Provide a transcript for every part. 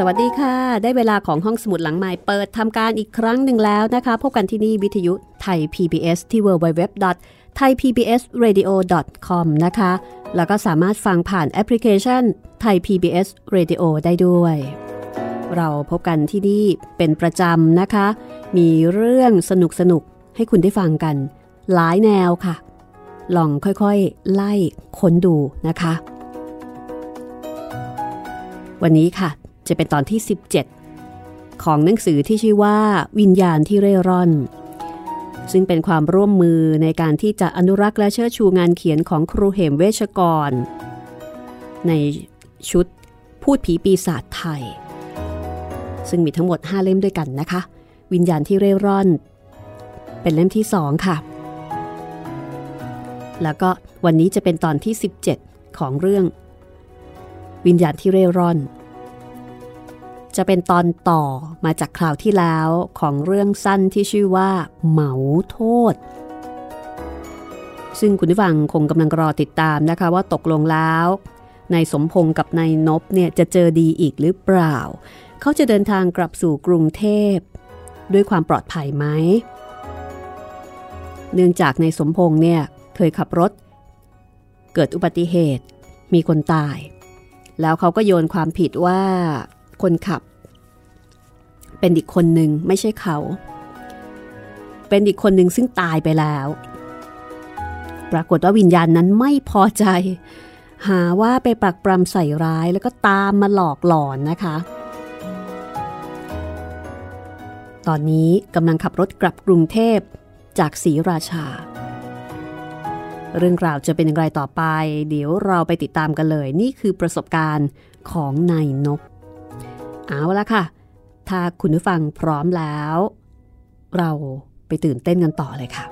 สวัสดีค่ะ ได้เวลาของห้องสมุดหลังใหม่เปิดทำการอีกครั้งหนึ่งแล้วนะคะ พบกันที่นี่วิทยุไทย PBS ที่ www.thaipbsradio.com นะคะ แล้วก็สามารถฟังผ่านแอปพลิเคชันไทย PBS Radio ได้ด้วย เราพบกันที่นี่เป็นประจำนะคะ มีเรื่องสนุกสนุกให้คุณได้ฟังกัน หลายแนวค่ะ ลองค่อยๆ ไล่ค้นดูนะคะ วันนี้ค่ะ จะเป็นตอนที่ 17 ของหนังสือที่ชื่อว่าวิญญาณที่เร่ร่อน ซึ่งเป็นความร่วมมือในการที่จะอนุรักษ์และเชิดชูงานเขียนของครูเหมเวชกร ในชุดพูดผีปีศาจไทย ซึ่งมีทั้งหมด 5 เล่มด้วยกันนะคะ วิญญาณที่เร่ร่อน เป็นเล่มที่ 2 ค่ะ แล้วก็วันนี้จะเป็นตอนที่ 17 ของเรื่อง วิญญาณที่เร่ร่อน จะเป็นตอนต่อมาจากคราวที่แล้วของเรื่องสั้นที่ชื่อว่าเหมาโทษ ซึ่งคุณผู้ฟังคงกำลังรอติดตามนะคะว่าตกลงแล้วนายสมพงศ์กับนายนบเนี่ยจะเจอดีอีกหรือเปล่า เขาจะเดินทางกลับสู่กรุงเทพ ด้วยความปลอดภัยไหม เนื่องจากนายสมพงศ์เนี่ยเคยขับรถ เกิดอุบัติเหตุมีคนตาย แล้วเขาก็โยนความผิดว่า คนขับ เป็นอีกคนหนึ่งไม่ใช่เขา เป็นอีกคนหนึ่งซึ่งตายไปแล้ว ปรากฏว่าวิญญาณนั้นไม่พอใจ หาว่าไปปรักปรำใส่ร้ายแล้วก็ตามมาหลอกหลอนนะคะ ตอนนี้กำลังขับรถกลับกรุงเทพจากศรีราชา เรื่องราวจะเป็นอย่างไรต่อไป เดี๋ยวเราไปติดตามกันเลย นี่คือประสบการณ์ของนายนก เอาละค่ะ ถ้าคุณผู้ฟังพร้อมแล้ว เราไปตื่นเต้นกันต่อเลยค่ะ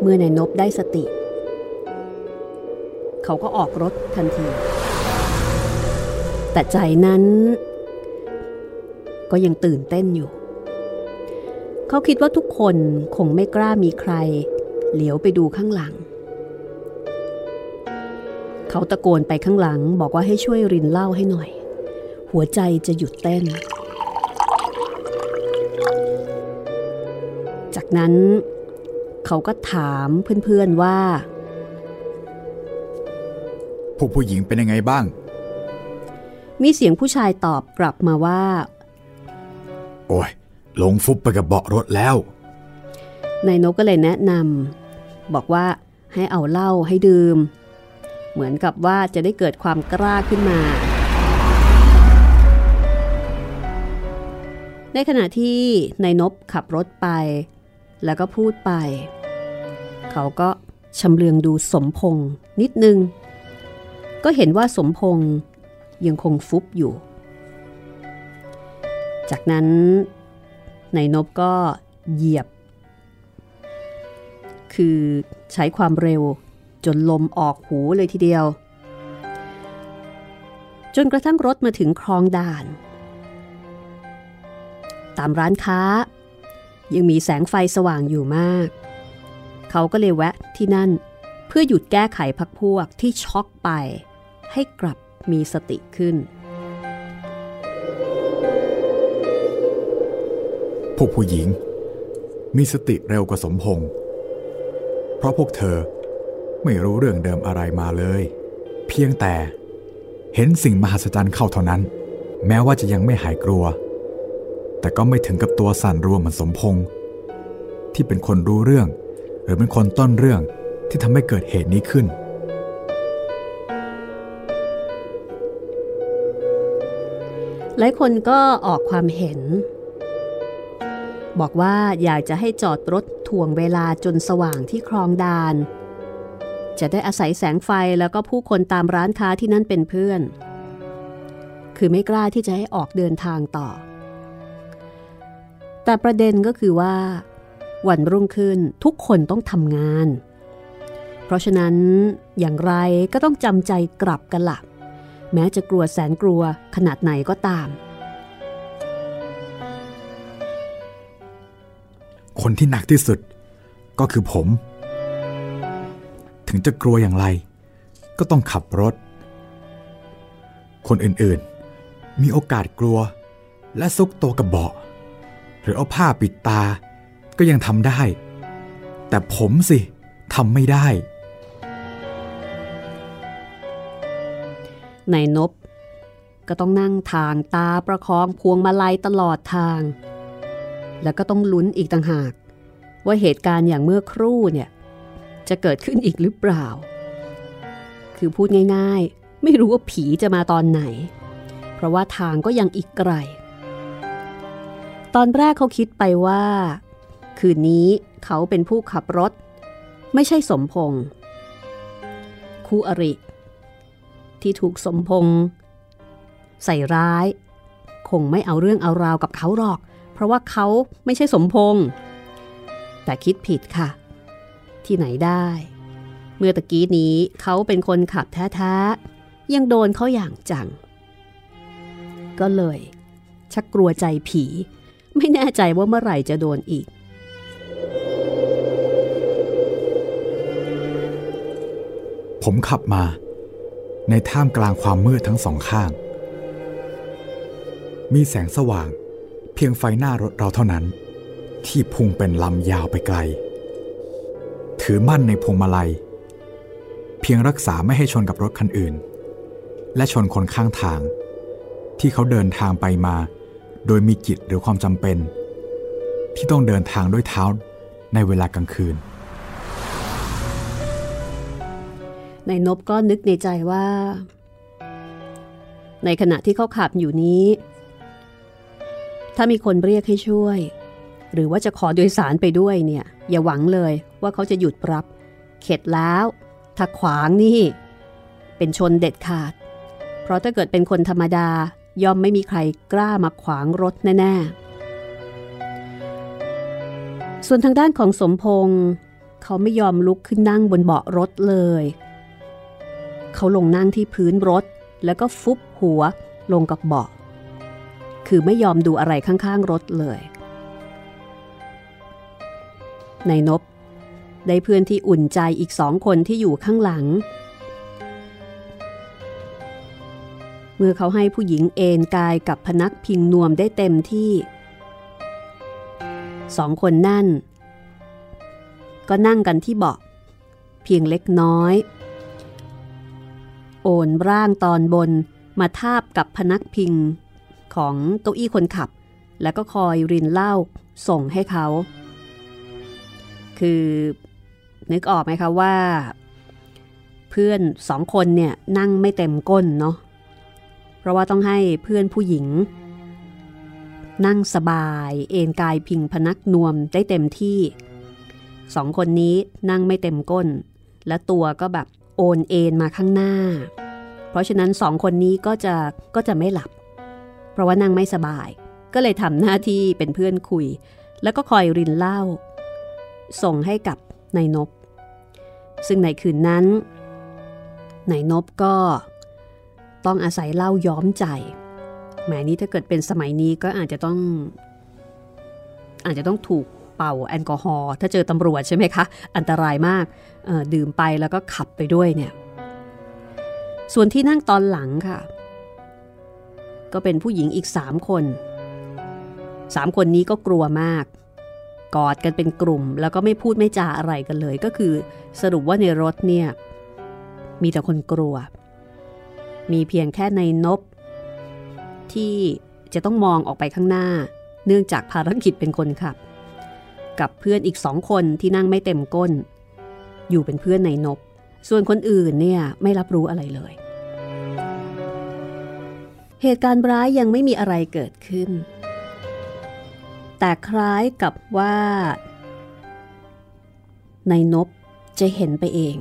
เมื่อนายนบได้สติ เขาก็ออกรถทันที แต่ใจนั้น ก็ยังตื่นเต้นอยู่ เขาคิดว่าทุกคนคงไม่กล้ามีใคร เหลียวไปดูข้างหลัง เขาตะโกนไปข้างหลังบอกว่าให้ช่วยรินเหล้าให้หน่อย หัวใจจะหยุดเต้น จากนั้นเขาก็ถามเพื่อนๆว่าพวกผู้หญิงเป็นยังไงบ้าง มีเสียงผู้ชายตอบกลับมาว่า โอ้ยลงฟุบไปกับเบาะรถแล้ว นายนกก็เลยแนะนำบอกว่าให้เอาเหล้าให้ดื่ม เหมือนกับว่าจะได้เกิดความกล้าขึ้นมา ในขณะที่นายนบขับรถไป แล้วก็พูดไป เขาก็ชำเลืองดูสมพงษ์นิดนึง ก็เห็นว่าสมพงษ์ ยังคงฟุบอยู่ จากนั้นนายนบก็เหยียบ คือใช้ความเร็วจนลมออกหูเลยทีเดียว จนกระทั่งรถมาถึงคลองด่าน ตามร้านค้า ยังมีแสงไฟสว่างอยู่มาก เขาก็เลยแวะที่นั่นเพื่อหยุดแก้ไขพักพวกที่ช็อกไป ให้กลับ มีสติขึ้นพวกผู้หญิง มีสติเร็วกว่าสมพงษ์เพราะพวกเธอไม่รู้เรื่องเดิมอะไรมาเลย เพียงแต่เห็นสิ่งมหัศจรรย์เข้าเท่านั้น แม้ว่าจะยังไม่หายกลัว แต่ก็ไม่ถึงกับตัวสั่นรัวเหมือนสมพงษ์ที่เป็นคนรู้เรื่อง หรือเป็นคนต้นเรื่องที่ทำให้เกิดเหตุนี้ขึ้น หลายคนก็ออกความเห็น บอกว่าอยากจะให้จอดรถถ่วงเวลาจนสว่างที่คลองดาน จะได้อาศัยแสงไฟแล้วก็ผู้คนตามร้านค้าที่นั่นเป็นเพื่อน คือไม่กล้าที่จะให้ออกเดินทางต่อ แต่ประเด็นก็คือว่า วันรุ่งขึ้นทุกคนต้องทำงาน เพราะฉะนั้นอย่างไรก็ต้องจำใจกลับกันละ่ะ แม้จะกลัวแสนกลัวขนาดไหนก็ตาม คนที่หนักที่สุดก็คือผม ถึงจะกลัวอย่างไร ก็ต้องขับรถ คนอื่นๆ มีโอกาสกลัวและซุกตัวกับเบาะ หรือเอาผ้าปิดตาก็ยังทำได้ แต่ผมสิทำไม่ได้ นายนบก็ต้องนั่งทางตาประคองพวงมาลัยตลอดทาง แล้วก็ต้องลุ้นอีกต่างหาก ว่าเหตุการณ์อย่างเมื่อครู่เนี่ยจะเกิดขึ้นอีกหรือเปล่า คือพูดง่ายๆ ไม่รู้ว่าผีจะมาตอนไหน เพราะว่าทางก็ยังอีกไกล ตอนแรกเขาคิดไปว่า คืนนี้เขาเป็นผู้ขับรถ ไม่ใช่สมพงษ์คู่อริ ที่ถูกสมพงษ์ใส่ร้าย คงไม่เอาเรื่องเอาราวกับเขาหรอก เพราะว่าเขาไม่ใช่สมพงษ์แต่คิดผิดค่ะ ที่ไหนได้ เมื่อตะกี้นี้เขาเป็นคนขับแท้ๆ ยังโดนเขาอย่างจัง ก็เลย ชักกลัวใจผี ไม่แน่ใจว่าเมื่อไหร่จะโดนอีกผมขับมา ในท่ามกลางความมืดทั้งสองข้าง มีแสงสว่าง เพียงไฟหน้ารถเราเท่านั้น ที่พุ่งเป็นลำยาวไปไกล ถือมั่นในพวงมาลัย เพียงรักษาไม่ให้ชนกับรถคันอื่น และชนคนข้างทาง ที่เขาเดินทางไปมา โดยมีกิจหรือความจำเป็น ที่ต้องเดินทางด้วยเท้าในเวลากลางคืน นายนบก็นึกในใจว่า ในขณะที่เขาขับอยู่นี้ ถ้ามีคนเรียกให้ช่วย หรือว่าจะขอโดยสารไปด้วยเนี่ย อย่าหวังเลยว่าเขาจะหยุดรับ เข็ดแล้ว ถ้าขวางนี่ เป็นชนเด็ดขาด เพราะถ้าเกิดเป็นคนธรรมดาย่อมไม่มีใครกล้ามาขวางรถแน่ๆ ส่วนทางด้านของสมพงษ์เขาไม่ยอมลุกขึ้นนั่งบนเบาะรถเลย เขาลงนั่งที่พื้นรถ แล้วก็ฟุบหัวลงกับเบาะ คือไม่ยอมดูอะไรข้างๆรถเลยนายนบได้เพื่อนที่อุ่นใจอีกสองคนที่อยู่ข้างหลัง เมื่อเขาให้ผู้หญิงเอนกายกับพนักพิงนวมได้เต็มที่ สองคนนั่น ก็นั่งกันที่เบาะ เพียงเล็กน้อย โอนร่างตอนบนมาทาบกับพนักพิงของเก้าอี้คนขับ แล้วก็คอยรินเหล้าส่งให้เขา คือนึกออกไหมคะว่า เพื่อนสองคนเนี่ยนั่งไม่เต็มก้นเนาะเพราะว่าต้องให้เพื่อนผู้หญิง นั่งสบายเอนกายพิงพนักนวมได้เต็มที่สองคนนี้นั่งไม่เต็มก้น และตัวก็แบบ โอนเอ็นมาข้างหน้า เพราะฉะนั้นสองคนนี้ก็จะก็จะไม่หลับ เพราะว่านั่งไม่สบาย ก็เลยทำหน้าที่เป็นเพื่อนคุย แล้วก็คอยรินเหล้าส่งให้กับนายนบ ซึ่งในคืนนั้นนายนบก็ต้องอาศัยเหล้าย้อมใจแหมนี้ถ้าเกิดเป็นสมัยนี้ก็อาจจะต้อง อาจจะต้องถูกเป่าแอลกอฮอล์ถ้าเจอตำรวจใช่ไหมคะ อันตรายมาก ดื่มไปแล้วก็ขับไปด้วยเนี่ย ส่วนที่นั่งตอนหลังค่ะ ก็เป็นผู้หญิงอีกสามคนสามคนนี้ก็กลัวมาก กอดกันเป็นกลุ่ม แล้วก็ไม่พูดไม่จาอะไรกันเลย ก็คือสรุปว่าในรถเนี่ย มีแต่คนกลัว มีเพียงแค่ในนบ ที่จะต้องมองออกไปข้างหน้า เนื่องจากภารกิจเป็นคนขับ กับเพื่อนอีกสองคนที่นั่งไม่เต็มก้น อยู่เป็นเพื่อนในนบ ส่วนคนอื่นเนี่ยไม่รับรู้อะไรเลย เหตุการณ์ร้ายยังไม่มีอะไรเกิดขึ้น แต่คล้ายกับว่า ในนบจะเห็นไปเอง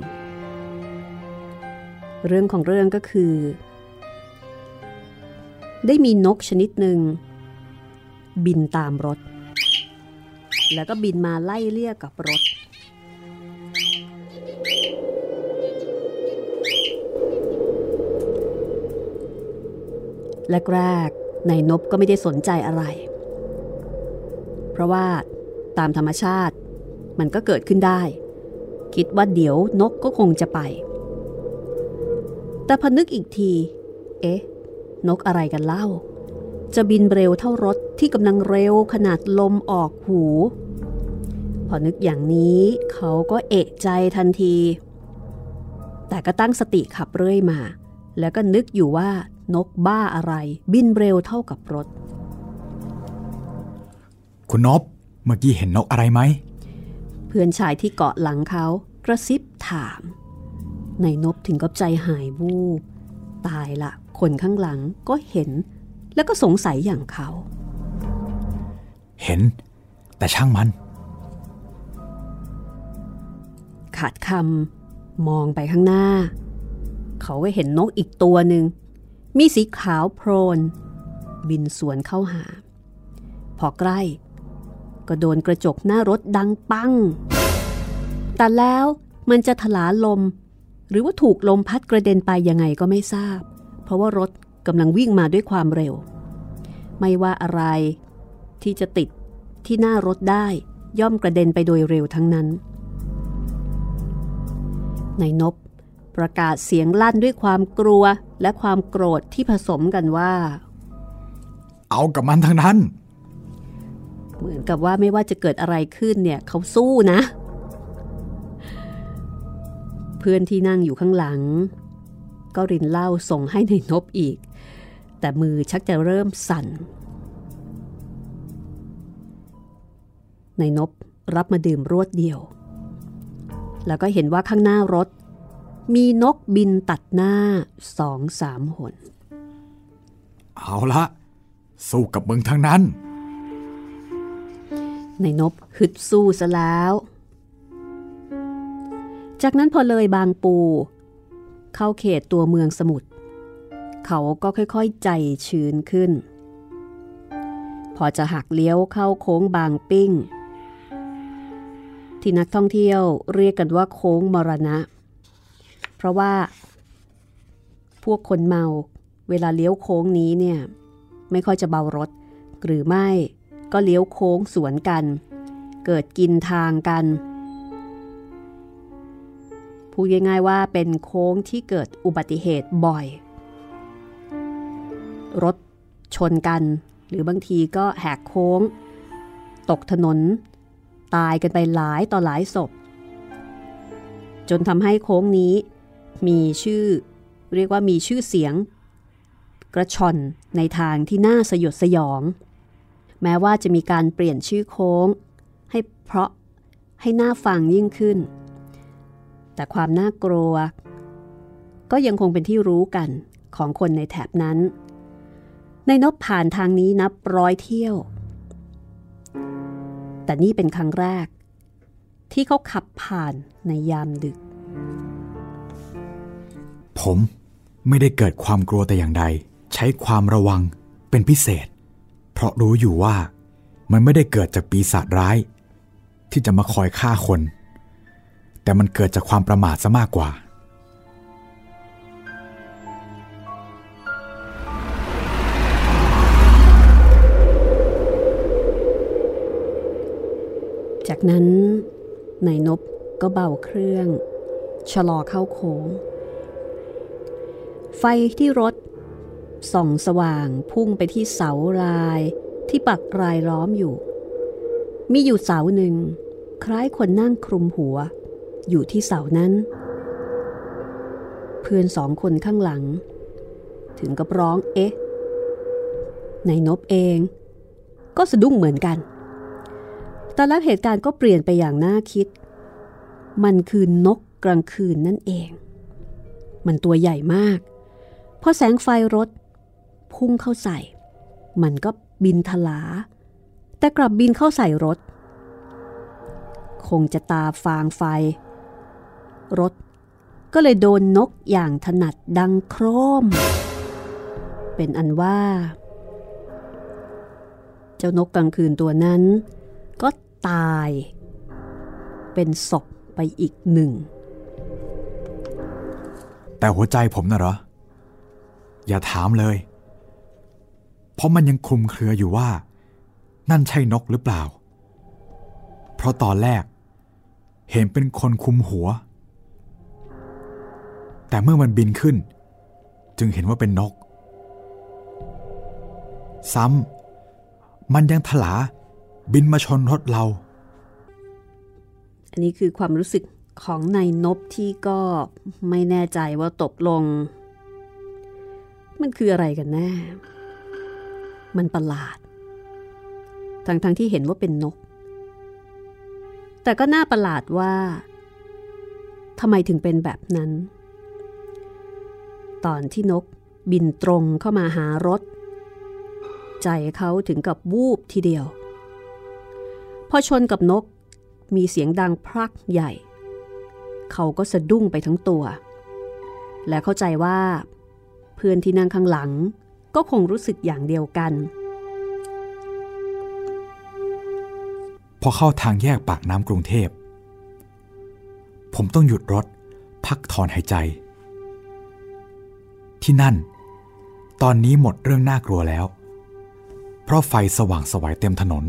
เรื่องของเรื่องก็คือ ได้มีนกชนิดหนึ่ง บินตามรถ แล้วก็บินมาไล่เลี่ยกับรถ แรกๆนายนบก็ไม่ได้สนใจอะไร เพราะว่าตามธรรมชาติมันก็เกิดขึ้นได้ คิดว่าเดี๋ยวนกก็คงจะไป แต่พนึกอีกที เอ๊ะ นกอะไรกันเล่า จะบินเร็วเท่ารถที่กำลังเร็วขนาดลมออกหู พอนึกอย่างนี้เขาก็เอะใจทันที แต่ก็ตั้งสติขับเรื่อยมา แล้วก็นึกอยู่ว่า นกบ้าอะไร บินเร็วเท่ากับรถ คุณนบเมื่อกี้เห็นนกอะไรไหม เพื่อนชายที่เกาะหลังเขากระซิบถาม ในนบถึงกับใจหายวูบ ตายละ คนข้างหลังก็เห็น แล้วก็สงสัยอย่างเขา เห็น แต่ช่างมัน ขาดคำมองไปข้างหน้า เขาก็เห็นนกอีกตัวหนึ่ง มีสีขาวโพลนบินสวนเข้าหา พอใกล้ ก็โดนกระจกหน้ารถดังปัง แต่แล้วมันจะถลาลม หรือว่าถูกลมพัดกระเด็นไปยังไงก็ไม่ทราบ เพราะว่ารถกำลังวิ่งมาด้วยความเร็ว ไม่ว่าอะไรที่จะติดที่หน้ารถได้ย่อมกระเด็นไปโดยเร็วทั้งนั้น ในนบ ประกาศเสียงลั่นด้วยความกลัวและความโกรธที่ผสมกันว่า เอากับมันทั้งนั้น เหมือนกับว่าไม่ว่าจะเกิดอะไรขึ้นเนี่ยเขาสู้นะ เพื่อนที่นั่งอยู่ข้างหลัง ก็รินเหล้าส่งให้ในนบอีก แต่แต่มือชักจะเริ่มสั่น ในนบรับมาดื่มรวดเดียว แล้วก็เห็นว่าข้างหน้ารถ มีนกบินตัดหน้าสองสามหน เอาละ สู้กับมึงทั้งนั้น ในนบฮึดสู้ซะแล้ว จากนั้นพอเลยบางปู เข้าเขตตัวเมืองสมุทรเขาก็ค่อยๆใจชื้นขึ้น พอจะหักเลี้ยวเข้าโค้งบางปิ้ง ที่นักท่องเที่ยวเรียกกันว่าโค้งมรณะเพ ราะว่า พวกคนเมาเวลาเลี้ยวโค้งนี้เนี่ยไม่ค่อยจะเบารถ หรือไม่ก็เลี้ยวโค้งสวนกัน เกิดกินทางกันพูดง่ายๆว่าเป็นโค้งที่เกิดอุบัติเหตุบ่อย รถชนกัน หรือบางทีก็แหกโค้ง ตกถนน ตายกันไปหลายต่อหลายศพ จนทำให้โค้งนี้ มีชื่อ เรียกว่ามีชื่อเสียง กระชอนในทางที่น่าสยดสยอง แม้ว่าจะมีการเปลี่ยนชื่อโค้ง ให้เพราะให้หน่าฟังยิ่งขึ้น แต่ความน่ากลัว ก็ยังคงเป็นที่รู้กันของคนในแถบนั้น ในนบผ่านทางนี้นับร้อยเที่ยว แต่นี่เป็นครั้งแรก ที่เขาขับผ่านในยามดึก ผมไม่ได้เกิดความกลัวแต่อย่างใด ใช้ความระวังเป็นพิเศษ เพราะรู้อยู่ว่ามันไม่ได้เกิดจากปีศาจร้าย ที่จะมาคอยฆ่าคน แต่มันเกิดจากความประมาทซะมากกว่า จากนั้นนายนบก็เบาเครื่อง ชะลอเข้าโค้ง ไฟที่รถ ส่องสว่างพุ่งไปที่เสารายที่ปักรายล้อมอยู่ มีอยู่เสาหนึ่ง คล้ายคนนั่งคลุมหัว อยู่ที่เสานั้น เพื่อนสองคนข้างหลัง ถึงกับร้องเอ๊ะนายนบเอง ก็สะดุ้งเหมือนกัน แต่แล้วเหตุการณ์ก็เปลี่ยนไปอย่างน่าคิด มันคือนกกลางคืนนั่นเอง มันตัวใหญ่มาก พอแสงไฟรถ พุ่งเข้าใส่ มันก็บินทลา แต่กลับบินเข้าใส่รถ คงจะตาฟางไฟ รถก็เลยโดนนกอย่างถนัดดังโครม เป็นอันว่า เจ้านกกลางคืนตัวนั้น ก็ตาย เป็นศพไปอีกหนึ่ง แต่หัวใจผมน่ะเหรอ อย่าถามเลย เพราะมันยังคลุมเครืออยู่ว่า นั่นใช่นกหรือเปล่า เพราะตอนแรก เห็นเป็นคนคุมหัว แต่เมื่อมันบินขึ้น จึงเห็นว่าเป็นนก ซ้ำมันยังถลาบินมาชนรถเรา อันนี้คือความรู้สึกของนายนบที่ก็ไม่แน่ใจว่าตกลง มันคืออะไรกันแน่ มันประหลาด ทั้งทั้งที่เห็นว่าเป็นนก แต่ก็น่าประหลาดว่าทำไมถึงเป็นแบบนั้น ตอนที่นกบินตรงเข้ามาหารถ ใจเขาถึงกับวูบทีเดียว พอชนกับนกมีเสียงดังพรักใหญ่ เขาก็สะดุ้งไปทั้งตัว และเข้าใจว่า พื่อนที่นั่งข้างหลัง ก็คงรู้สึกอย่างเดียวกัน พอเข้าทางแยกปากน้ำกรุงเทพ ผมต้องหยุดรถ พักถอนหายใจ ที่นั่น ตอนนี้หมดเรื่องน่ากลัวแล้ว เพราะไฟสว่างสวัยเต็มถนน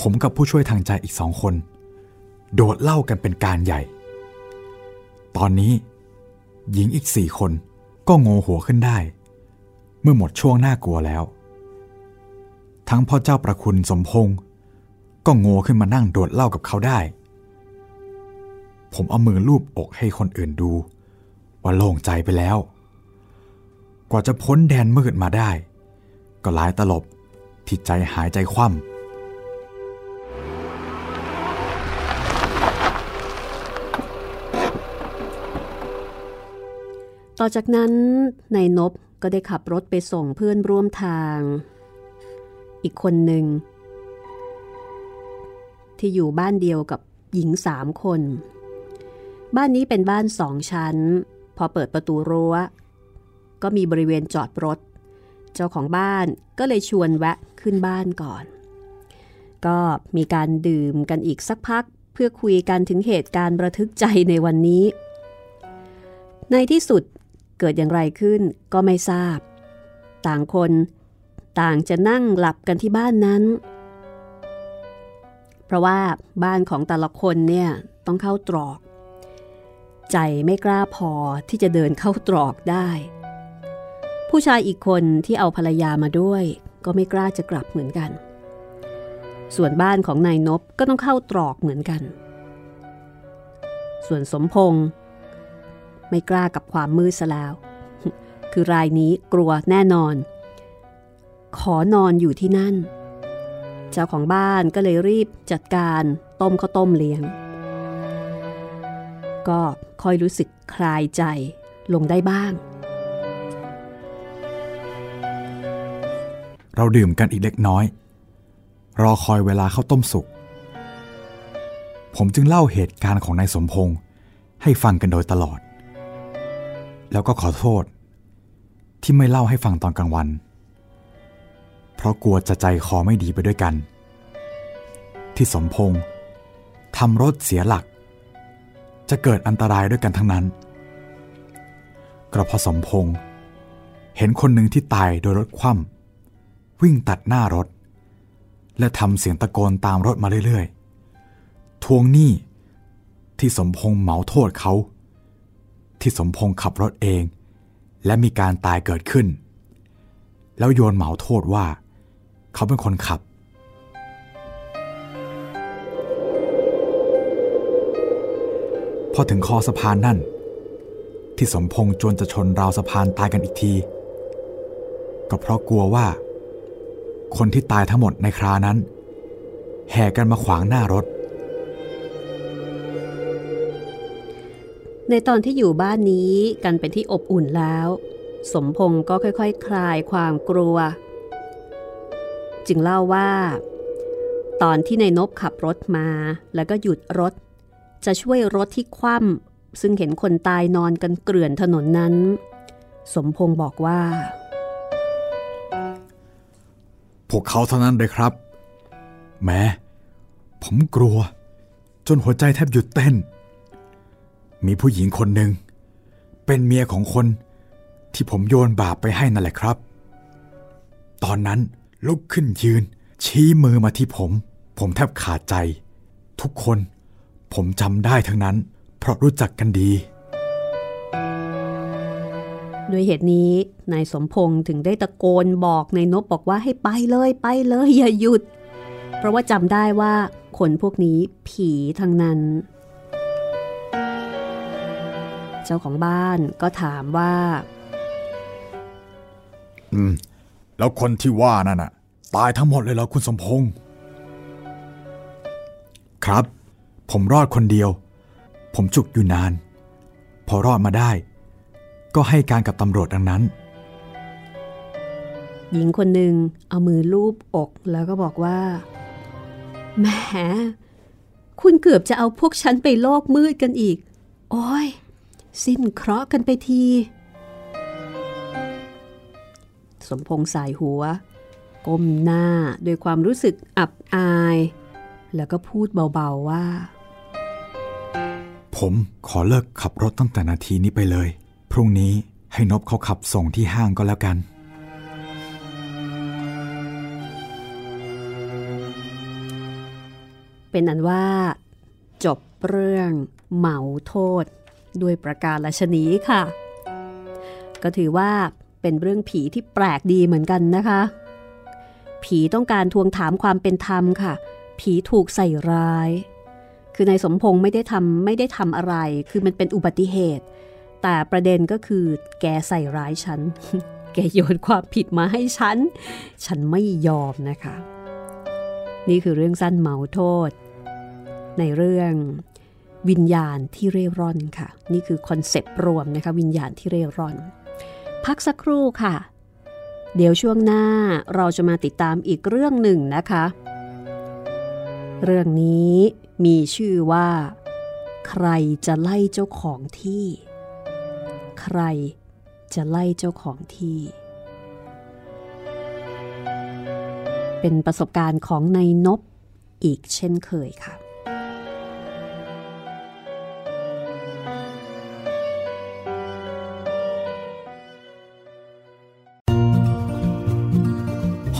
ผมกับผู้ช่วยทางใจอีกสองคน โดดเล่ากันเป็นการใหญ่ ตอนนี้หญิงอีกสี่คน ก็โงหัวขึ้นได้ เมื่อหมดช่วงน่ากลัวแล้ว ทั้งพ่อเจ้าประคุณสมพงษ์ก็โงขึ้นมานั่งโดดเล่ากับเขาได้ ผมเอามือลูบอกให้คนอื่นดู ว่าโล่งใจไปแล้ว กว่าจะพ้นแดนมืดมาได้ ก็หลายตลบที่ใจหายใจคว่ำ ต่อจากนั้นนายนบก็ได้ขับรถไปส่งเพื่อนร่วมทาง อีกคนหนึ่ง ที่อยู่บ้านเดียวกับหญิงสามคน บ้านนี้เป็นบ้านสองชั้น พอเปิดประตูรั้ว ก็มีบริเวณจอดรถ เจ้าของบ้านก็เลยชวนแวะขึ้นบ้านก่อน ก็มีการดื่มกันอีกสักพัก เพื่อคุยกันถึงเหตุการณ์ระทึกใจในวันนี้ ในที่สุด เกิดอย่างไรขึ้นก็ไม่ทราบ ต่างคนต่างจะนั่งหลับกันที่บ้านนั้น เพราะว่าบ้านของแต่ละคนเนี่ยต้องเข้าตรอก ใจไม่กล้าพอที่จะเดินเข้าตรอกได้ ผู้ชายอีกคนที่เอาภรรยามาด้วย ก็ไม่กล้าจะกลับเหมือนกัน ส่วนบ้านของนายนบก็ต้องเข้าตรอกเหมือนกัน ส่วนสมพงษ์ ไม่กล้ากับความมืดซะแล้ว คือรายนี้กลัวแน่นอน ขอนอนอยู่ที่นั่น เจ้าของบ้านก็เลยรีบจัดการต้มข้าวต้มเลี้ยง ก็ค่อยรู้สึกคลายใจลงได้บ้าง เราดื่มกันอีกเล็กน้อย รอคอยเวลาเข้าต้มสุก ผมจึงเล่าเหตุการณ์ของนายสมพงษ์ให้ฟังกันโดยตลอด แล้วก็ขอโทษ ที่ไม่เล่าให้ฟังตอนกลางวัน เพราะกลัวจะใจคอไม่ดีไปด้วยกัน ที่สมพงษ์ทำรถเสียหลัก จะเกิดอันตรายด้วยกันทั้งนั้น กระพอสมพงษ์เห็นคนหนึ่งที่ตายโดยรถคว่ำวิ่งตัดหน้ารถ และทำเสียงตะโกนตามรถมาเรื่อยๆ ทวงหนี้ที่สมพงษ์เหมาโทษเขา ที่สมพงษ์ขับรถเอง และมีการตายเกิดขึ้น แล้วโยนเหมาโทษว่า เขาเป็นคนขับ พอถึงคอสะพานนั่น ที่สมพงษ์จวนจะชนราวสะพานตายกันอีกที ก็เพราะกลัวว่า คนที่ตายทั้งหมดในครานั้น แห่กันมาขวางหน้ารถ ในตอนที่อยู่บ้านนี้กันเป็นที่อบอุ่นแล้ว สมพงศ์ก็ค่อยๆคคลายความกลัว จึงเล่าว่า ตอนที่ในนบขับรถมาแล้วก็หยุดรถ จะช่วยรถที่คว่ำซึ่งเห็นคนตายนอนกันเกลื่อนถนนนั้น สมพงศ์บอกว่า พวกเขาเท่านั้นเลยครับแม้ผมกลัว จนหัวใจแทบหยุดเต้น มีผู้หญิงคนหนึ่งเป็นเมียของคนที่ผมโยนบาปไปให้นั่นแหละครับ ตอนนั้นลุกขึ้นยืน ชี้มือมาที่ผม ผมแทบขาดใจ ทุกคนผมจำได้ทั้งนั้น เพราะรู้จักกันดีด้วยเหตุนี้นายสมพงษ์ถึงได้ตะโกนบอกในนบบอกว่าให้ไปเลยไปเลยอย่าหยุด เพราะว่าจำได้ว่าคนพวกนี้ผีทั้งนั้น เจ้าของบ้านก็ถามว่า อืม แล้วคนที่ว่านั่นน่ะ ตายทั้งหมดเลยเหรอคุณสมพงษ์ครับ ผมรอดคนเดียว ผมจุกอยู่นาน พอรอดมาได้ ก็ให้การกับตำรวจดังนั้น หญิงคนหนึ่งเอามือลูบอกแล้วก็บอกว่าแหมคุณเกือบจะเอาพวกฉันไปโลกมืดกันอีก โอ้ย สิ้นเคราะห์กันไปที สมพงษ์สายหัว ก้มหน้าด้วยความรู้สึกอับอาย แล้วก็พูดเบาๆว่า ผมขอเลิกขับรถตั้งแต่นาทีนี้ไปเลย พรุ่งนี้ให้นบเขาขับส่งที่ห้างก็แล้วกันเป็นนั้นว่า จบเรื่องเหมาโทษ ด้วยประการละชนีค่ะ ก็ถือว่าเป็นเรื่องผีที่แปลกดีเหมือนกันนะคะ ผีต้องการทวงถามความเป็นธรรมค่ะ ผีถูกใส่ร้าย คือนายสมพงษ์ไม่ได้ทำไม่ได้ทำอะไร คือมันเป็นอุบัติเหตุ แต่ประเด็นก็คือ แกใส่ร้ายฉัน แกโยนความผิดมาให้ฉัน ฉันไม่ยอมนะคะ นี่คือเรื่องสั้นเมาโทษ ในเรื่อง วิญญาณที่เร่ร่อนค่ะ นี่คือคอนเซปต์รวมนะคะวิญญาณที่เร่ร่อน พักสักครู่ค่ะ เดี๋ยวช่วงหน้าเราจะมาติดตามอีกเรื่องหนึ่งนะคะ เรื่องนี้มีชื่อว่า ใครจะไล่เจ้าของที่ ใครจะไล่เจ้าของที่ เป็นประสบการณ์ของในนบอีกเช่นเคยค่ะ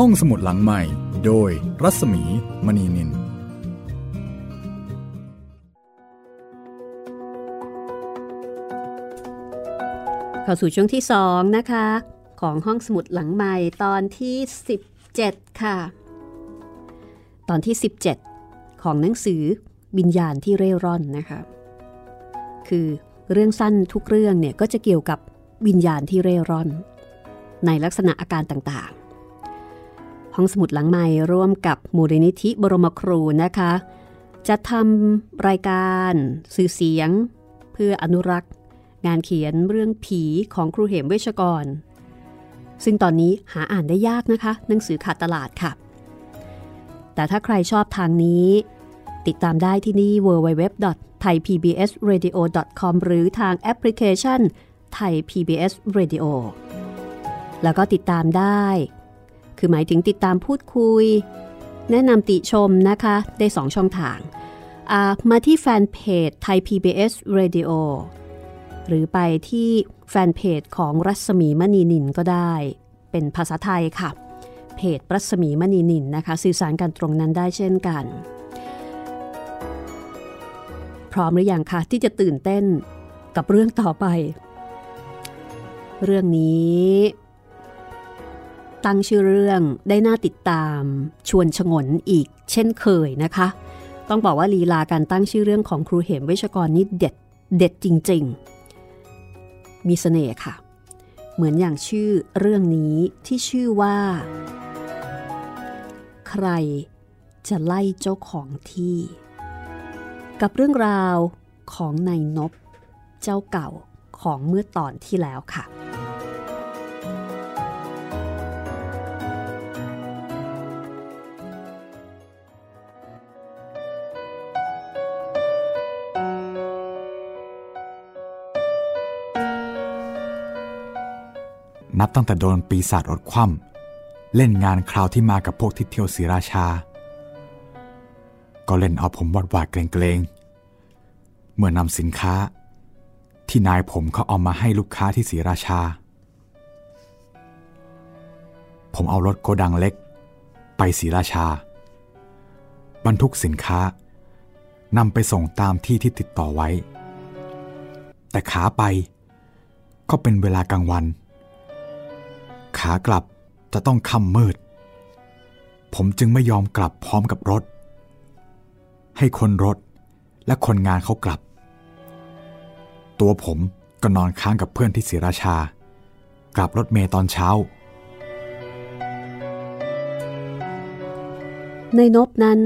ห้องสมุดหลังใหม่ โดยรัศมีมณีนิน เข้าสู่ช่วงที่ 2 นะคะ ของห้องสมุดหลังใหม่ตอนที่ 17 ค่ะ ตอนที่ 17 ของหนังสือวิญญาณที่เร่ร่อนนะคะ คือเรื่องสั้นทุกเรื่องเนี่ยก็จะเกี่ยวกับวิญญาณที่เร่ร่อน ในลักษณะอาการต่าง ห้องสมุดหลังใหม่ร่วมกับมูลนิธิบรมครูนะคะ จะทำรายการสื่อเสียง เพื่ออนุรักษ์ งานเขียนเรื่องผีของครูเหมเวชกร ซึ่งตอนนี้หาอ่านได้ยากนะคะ หนังสือขาดตลาดค่ะ แต่ถ้าใครชอบทางนี้ ติดตามได้ที่นี่ www.thaipbsradio.com หรือทางแอปพลิเคชัน Thai PBS Radio แล้วก็ติดตามได้ คือหมายถึงติดตามพูดคุย แนะนำติชมนะคะ ได้2ช่องทางมาที่แฟนเพจ Thai PBS Radio หรือไปที่แฟนเพจของรัศมีมณีนินก็ได้ เป็นภาษาไทยค่ะ เพจรัศมีมณีนินนะคะ สื่อสารกันตรงนั้นได้เช่นกัน พร้อมหรืออยังคะที่จะตื่นเต้นกับเรื่องต่อไป เรื่องนี้ ตั้งชื่อเรื่องได้น่าติดตามชวนชงนอีก เช่นเคยนะคะ ต้องบอกว่าลีลาการตั้งชื่อเรื่องของครูเหมเวชกรนี่เด็ดเด็ดจริง ๆ มีสเสน่ห์ค่ะ เหมือนอย่างชื่อเรื่องนี้ที่ชื่อว่า ใครจะไล่เจ้าของที่ กับเรื่องราวของนายนบเจ้าเก่าของเมื่อตอนที่แล้วค่ะ นับตั้งแต่โดนปีศาจรถคว่ำเล่นงานคราวที่มากับพวกที่เที่ยวศรีราชา ก็เล่นเอาผมวาดวาดเกรงๆ เมื่อนำสินค้า ที่นายผมเขาเอามาให้ลูกค้าที่ศรีราชา ผมเอารถโกดังเล็ก ไปศรีราชา บรรทุกสินค้านำไปส่งตามที่ที่ติดต่อไว้ แต่ขาไปก็เป็นเวลากลางวัน ขากลับจะต้องค่ำมืด ผมจึงไม่ยอมกลับพร้อมกับรถ ให้คนรถและคนงานเขากลับ ตัวผมก็นอนค้างกับเพื่อนที่ศรีราชา กลับรถเมย์ตอนเช้า ในนบนั้น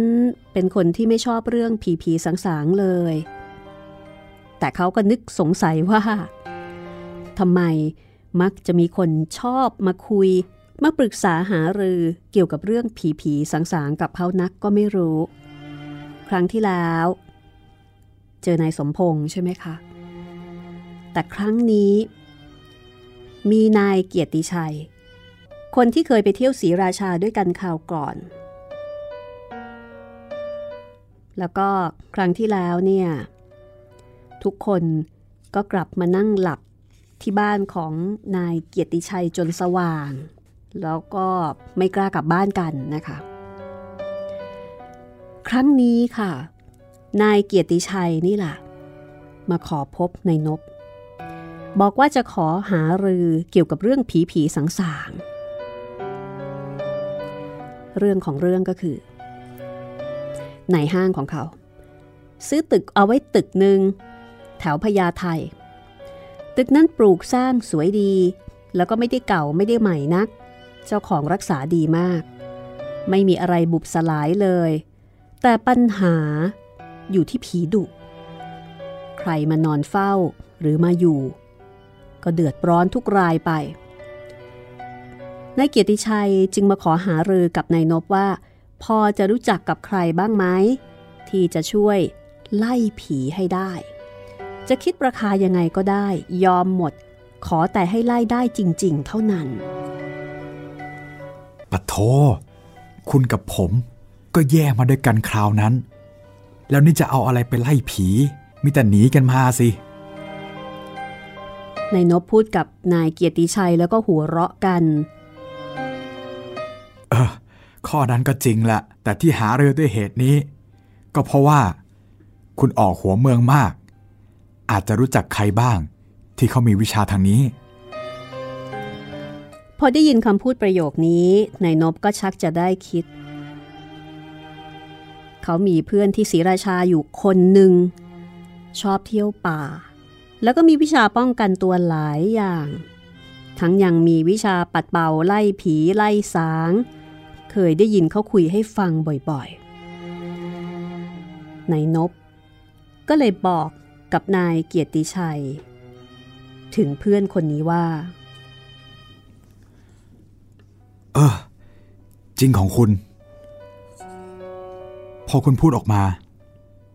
เป็นคนที่ไม่ชอบเรื่องผีผีสางๆเลย แต่เขาก็นึกสงสัยว่าทำไม มักจะมีคนชอบมาคุย มาปรึกษาหารือเกี่ยวกับเรื่องผีผีสางๆกับเขานักก็ไม่รู้ ครั้งที่แล้ว เจอนายสมพงษ์ใช่ไหมคะ แต่ครั้งนี้ มีนายเกียรติชัย คนที่เคยไปเที่ยวศรีราชาด้วยกันคราวก่อน แล้วก็ครั้งที่แล้วเนี่ย ทุกคนก็กลับมานั่งหลับ ที่บ้านของนายเกียรติชัยจนสว่าง แล้วก็ไม่กล้ากลับบ้านกันนะคะ ครั้งนี้ค่ะ นายเกียรติชัยนี่แหละมาขอพบในนบ บอกว่าจะขอหารือเกี่ยวกับเรื่องผีผีสังสางเรื่องของเรื่องก็คือในห้างของเขา ซื้อตึกเอาไว้ตึกหนึ่งแถวพญาไท ตึกนั้นปลูกสร้างสวยดี แล้วก็ไม่ได้เก่าไม่ได้ใหม่นัก เจ้าของรักษาดีมาก ไม่มีอะไรบุบสลายเลย แต่ปัญหาอยู่ที่ผีดุ ใครมานอนเฝ้าหรือมาอยู่ ก็เดือดร้อนทุกรายไปนายเกียรติชัยจึงมาขอหารือกับนายนบว่า พอจะรู้จักกับใครบ้างไหมที่จะช่วยไล่ผีให้ได้ จะคิดราคายังไงก็ได้ ยอมหมด ขอแต่ให้ไล่ได้จริง ๆ เท่านั้นปะโท คุณกับผมก็แย่มาด้วยกันคราวนั้น แล้วนี่จะเอาอะไรไปไล่ผี มีแต่หนีกันมาสินายนบพูดกับนายเกียรติชัยแล้วก็หัวเราะกัน เออ ข้อนั้นก็จริงแหละแต่ที่หาเรือด้วยเหตุนี้ ก็เพราะว่า คุณออกหัวเมืองมาก อาจจะรู้จักใครบ้าง ที่เขามีวิชาทางนี้ พอได้ยินคำพูดประโยคนี้นายนบก็ชักจะได้คิด เขามีเพื่อนที่ศรีราชาอยู่คนหนึ่ง ชอบเที่ยวป่า แล้วก็มีวิชาป้องกันตัวหลายอย่าง ทั้งยังมีวิชาปัดเป่าไล่ผีไล่สาง เคยได้ยินเขาคุยให้ฟังบ่อยๆนายนบก็เลยบอก กับนายเกียรติชัย ถึงเพื่อนคนนี้ว่า เออ จริงของคุณ พอคุณพูดออกมา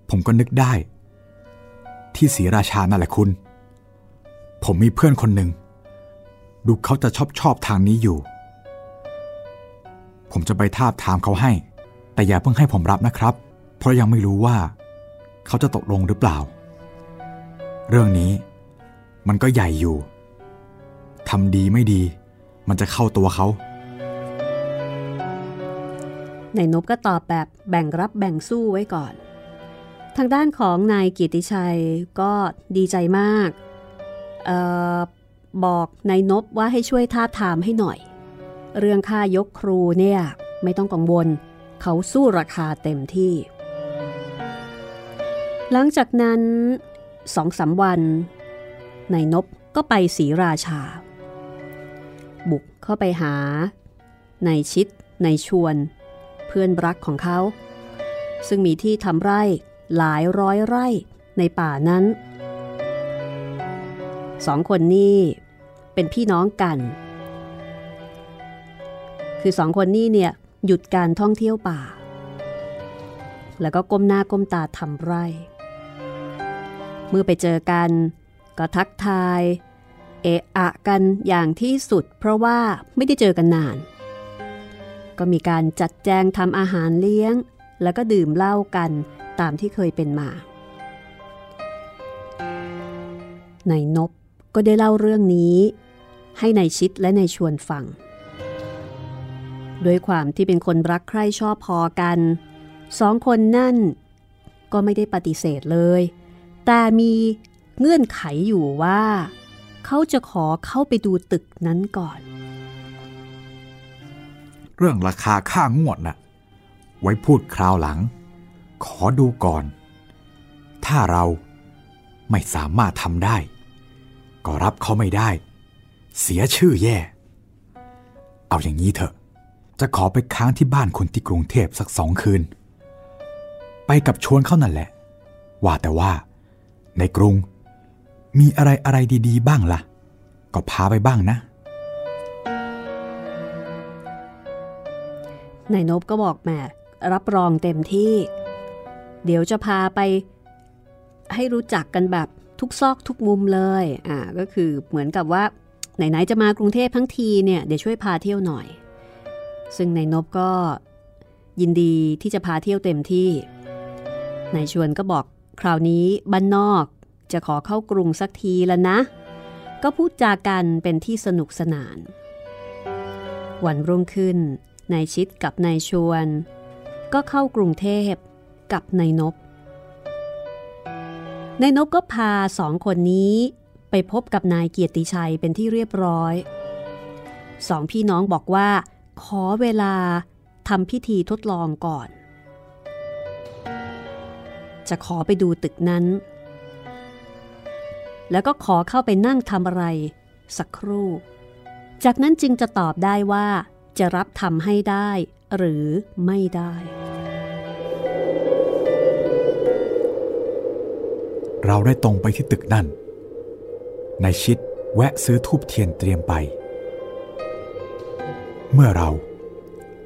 ผมก็นึกได้ ที่ศรีราชานั่นแหละคุณ ผมมีเพื่อนคนหนึ่ง ดูเขาจะชอบชอบทางนี้อยู่ ผมจะไปทาบทามเขาให้ แต่อย่าเพิ่งให้ผมรับนะครับ เพราะยังไม่รู้ว่า เขาจะตกลงหรือเปล่า เรื่องนี้มันก็ใหญ่อยู่ทำดีไม่ดี มันจะเข้าตัวเขานายนบก็ตอบแบบแบ่งรับแบ่งสู้ไว้ก่อน ทางด้านของนายกียรติชัยก็ดีใจมากออบอกนายนบว่าให้ช่วยท้าทามให้หน่อย เรื่องค่ายกครูเนี่ยไม่ต้องกังวล เขาสู้ราคาเต็มที่ หลังจากนั้น สองสาวันนายนบก็ไปศรีราชา บุกเข้าไปหานายชิดนายชวน เพื่อนรักของเขา ซึ่งมีที่ทำไร่หลายร้อยไร่ในป่านั้น สองคนนี้เป็นพี่น้องกัน คือสองคนนี้เนี่ยหยุดการท่องเที่ยวป่า แล้วก็ก้มหน้าก้มตาทำไร่ เมื่อไปเจอกัน ก็ทักทาย เอะอะกันอย่างที่สุด เพราะว่าไม่ได้เจอกันนาน ก็มีการจัดแจงทำอาหารเลี้ยง แล้วก็ดื่มเหล้ากันตามที่เคยเป็นมา ในนบก็ได้เล่าเรื่องนี้ ให้ในชิดและในชวนฟังด้วยความที่เป็นคนรักใคร่ชอบพอกัน สองคนนั่น ก็ไม่ได้ปฏิเสธเลย แต่มีเงื่อนไขอยู่ว่า เขาจะขอเข้าไปดูตึกนั้นก่อน เรื่องราคาค่างวดน่ะ ไว้พูดคราวหลัง ขอดูก่อน ถ้าเราไม่สามารถทำได้ ก็รับเขาไม่ได้ เสียชื่อแย่ เอาอย่างนี้เถอะ จะขอไปค้างที่บ้านคุณที่กรุงเทพสักสองคืน ไปกับชวนเขานั่นแหละ ว่าแต่ว่า ในกรุง มีอะไรอะไรดี ๆ บ้างล่ะ ก็พาไปบ้างนะนายนบก็บอกแหมรับรองเต็มที่ เดี๋ยวจะพาไปให้รู้จักกันแบบทุกซอกทุกมุมเลยอ่าก็คือเหมือนกับว่า ไหน ๆ จะมากรุงเทพทั้งทีเนี่ยเดี๋ยวช่วยพาเที่ยวหน่อย ซึ่งนายนบก็ยินดีที่จะพาเที่ยวเต็มที่นายชวนก็บอก คราวนี้บ้านนอกจะขอเข้ากรุงสักทีแล้วนะ ก็พูดจากันเป็นที่สนุกสนาน วันรุ่งขึ้นนายชิดกับนายชวน ก็เข้ากรุงเทพกับนายนบนายนบก็พาสองคนนี้ไปพบกับนายเกียรติชัยเป็นที่เรียบร้อย สองพี่น้องบอกว่า ขอเวลาทำพิธีทดลองก่อน จะขอไปดูตึกนั้น แล้วก็ขอเข้าไปนั่งทำอะไร สักครู่ จากนั้นจึงจะตอบได้ว่าจะรับทำให้ได้หรือไม่ได้ เราได้ตรงไปที่ตึกนั่นนายชิดแวะซื้อทูบเทียนเตรียมไป เมื่อเรา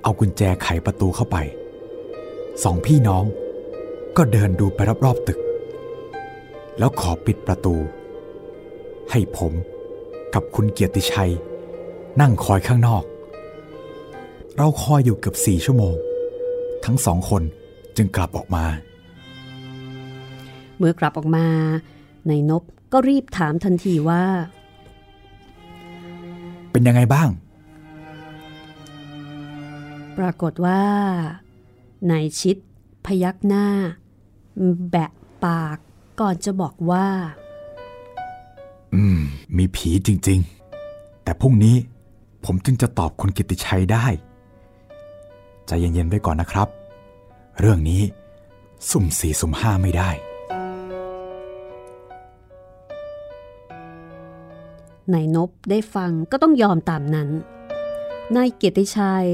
เอากุญแจไขประตูเข้าไป สองพี่น้อง ก็เดินดูไปรอบๆตึก แล้วขอปิดประตู ให้ผมกับคุณเกียรติชัย นั่งคอยข้างนอก เราคอยอยู่เกือบสี่ชั่วโมง ทั้งสองคนจึงกลับออกมา เมื่อกลับออกมา ในนบก็รีบถามทันทีว่า เป็นยังไงบ้าง ปรากฏว่านายชิดพยักหน้า แบะปากก่อนจะบอกว่า อืม มีผีจริง ๆ แต่พรุ่งนี้ผมจึงจะตอบคุณกิติชัยได้ใจเย็นๆไว้ก่อนนะครับ เรื่องนี้สุ่มสี่สุ่มห้าไม่ได้ นายนบได้ฟังก็ต้องยอมตามนั้น นายเกียรติชัย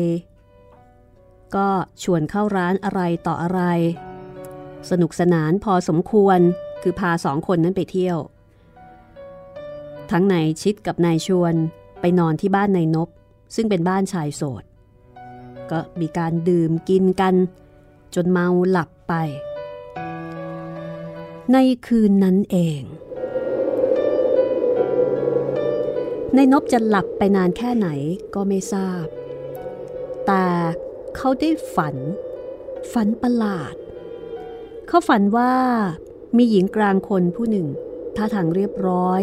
ก็ชวนเข้าร้านอะไรต่ออะไร สนุกสนานพอสมควรคือพาสองคนนั้นไปเที่ยว ทั้งนายชิดกับนายชวนไปนอนที่บ้านนายนบ ซึ่งเป็นบ้านชายโสด ก็มีการดื่มกินกัน จนเมาหลับไป ในคืนนั้นเองในนบจะหลับไปนานแค่ไหนก็ไม่ทราบ แต่เขาได้ฝัน ฝันประหลาด เขาฝันว่ามีหญิงกลางคนผู้หนึ่งท่าทางเรียบร้อย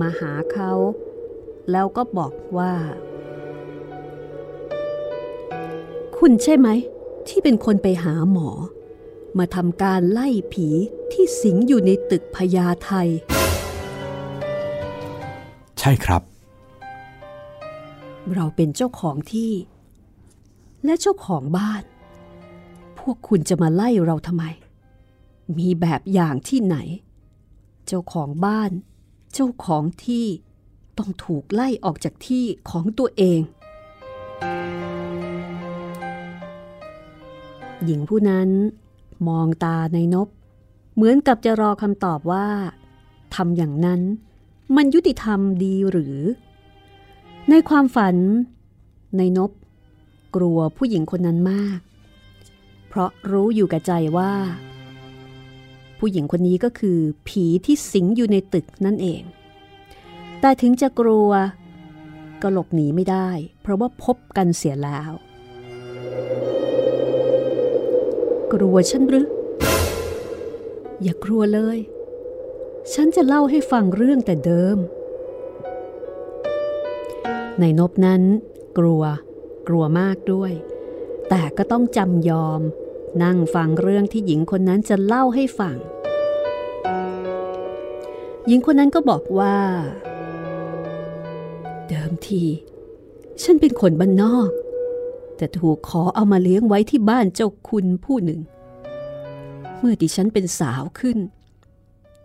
มาหาเขา แล้วก็บอกว่า คุณใช่ไหม ที่เป็นคนไปหาหมอ มาทำการไล่ผีที่สิงอยู่ในตึกพญาไทใช่ครับ เราเป็นเจ้าของที่ และเจ้าของบ้าน พวกคุณจะมาไล่เราทำไม มีแบบอย่างที่ไหน เจ้าของบ้าน เจ้าของที่ต้องถูกไล่ออกจากที่ของตัวเอง หญิงผู้นั้นมองตาในนบ เหมือนกับจะรอคำตอบว่าทำอย่างนั้น มันยุติธรรมดีหรือ ในความฝัน ในนบ กลัวผู้หญิงคนนั้นมาก เพราะรู้อยู่กับใจว่า ผู้หญิงคนนี้ก็คือ ผีที่สิงอยู่ในตึกนั่นเอง แต่ถึงจะกลัวก็หลบหนีไม่ได้ เพราะว่าพบกันเสียแล้ว กลัวฉันหรืออย่ากลัวเลย ฉันจะเล่าให้ฟังเรื่องแต่เดิม ในนบนั้น กลัว กลัวมากด้วย แต่ก็ต้องจำยอม นั่งฟังเรื่องที่หญิงคนนั้นจะเล่าให้ฟัง หญิงคนนั้นก็บอกว่า เดิมที ฉันเป็นคนบ้านนอก แต่ถูกขอเอามาเลี้ยงไว้ที่บ้านเจ้าคุณผู้หนึ่ง เมื่อดิฉันเป็นสาวขึ้น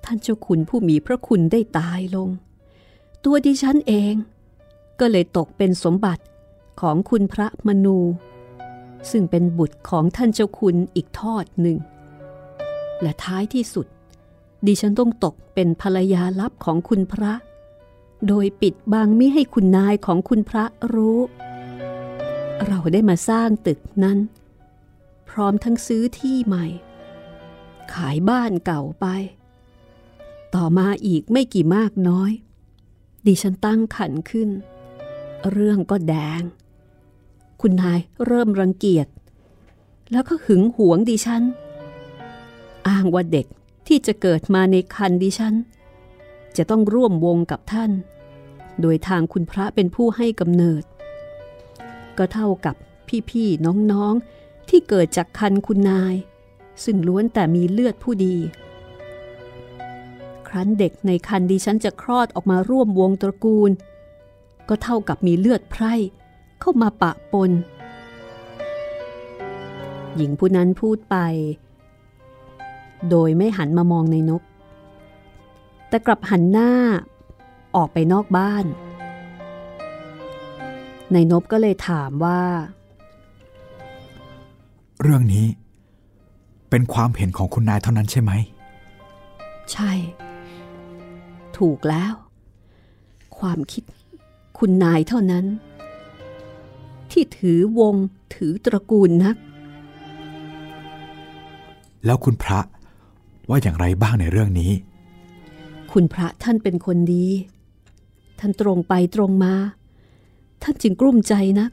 ท่านเจ้าคุณผู้มีพระคุณได้ตายลง ตัวดิฉันเอง ก็เลยตกเป็นสมบัติของคุณพระมนู ซึ่งเป็นบุตรของท่านเจ้าคุณอีกทอดหนึ่ง และท้ายที่สุด ดิฉันต้องตกเป็นภรรยาลับของคุณพระ โดยปิดบังไม่ให้คุณนายของคุณพระรู้ เราได้มาสร้างตึกนั้น พร้อมทั้งซื้อที่ใหม่ ขายบ้านเก่าไป ต่อมาอีกไม่กี่มากน้อย ดิฉันตั้งขันขึ้น เรื่องก็แดง คุณนายเริ่มรังเกียจ แล้วก็หึงหวงดิฉัน อ้างว่าเด็กที่จะเกิดมาในคันดิฉัน จะต้องร่วมวงกับท่าน โดยทางคุณพระเป็นผู้ให้กำเนิด ก็เท่ากับพี่ๆน้องๆที่เกิดจากคันคุณนาย ซึ่งล้วนแต่มีเลือดผู้ดี ครั้นเด็กในคันดิฉันจะคลอดออกมาร่วมวงตระกูล ก็เท่ากับมีเลือดไพร่ เข้ามาปะปน หญิงผู้นั้นพูดไป โดยไม่หันมามองในนก แต่กลับหันหน้าออกไปนอกบ้านนายนบก็เลยถามว่า เรื่องนี้ เป็นความเห็นของคุณนายเท่านั้นใช่ไหม ใช่ ถูกแล้ว ความคิดคุณนายเท่านั้น ที่ถือวงถือตระกูลนัก แล้วคุณพระว่าอย่างไรบ้างในเรื่องนี้ คุณพระท่านเป็นคนดี ท่านตรงไปตรงมา ท่านจึงกลุ้มใจนัก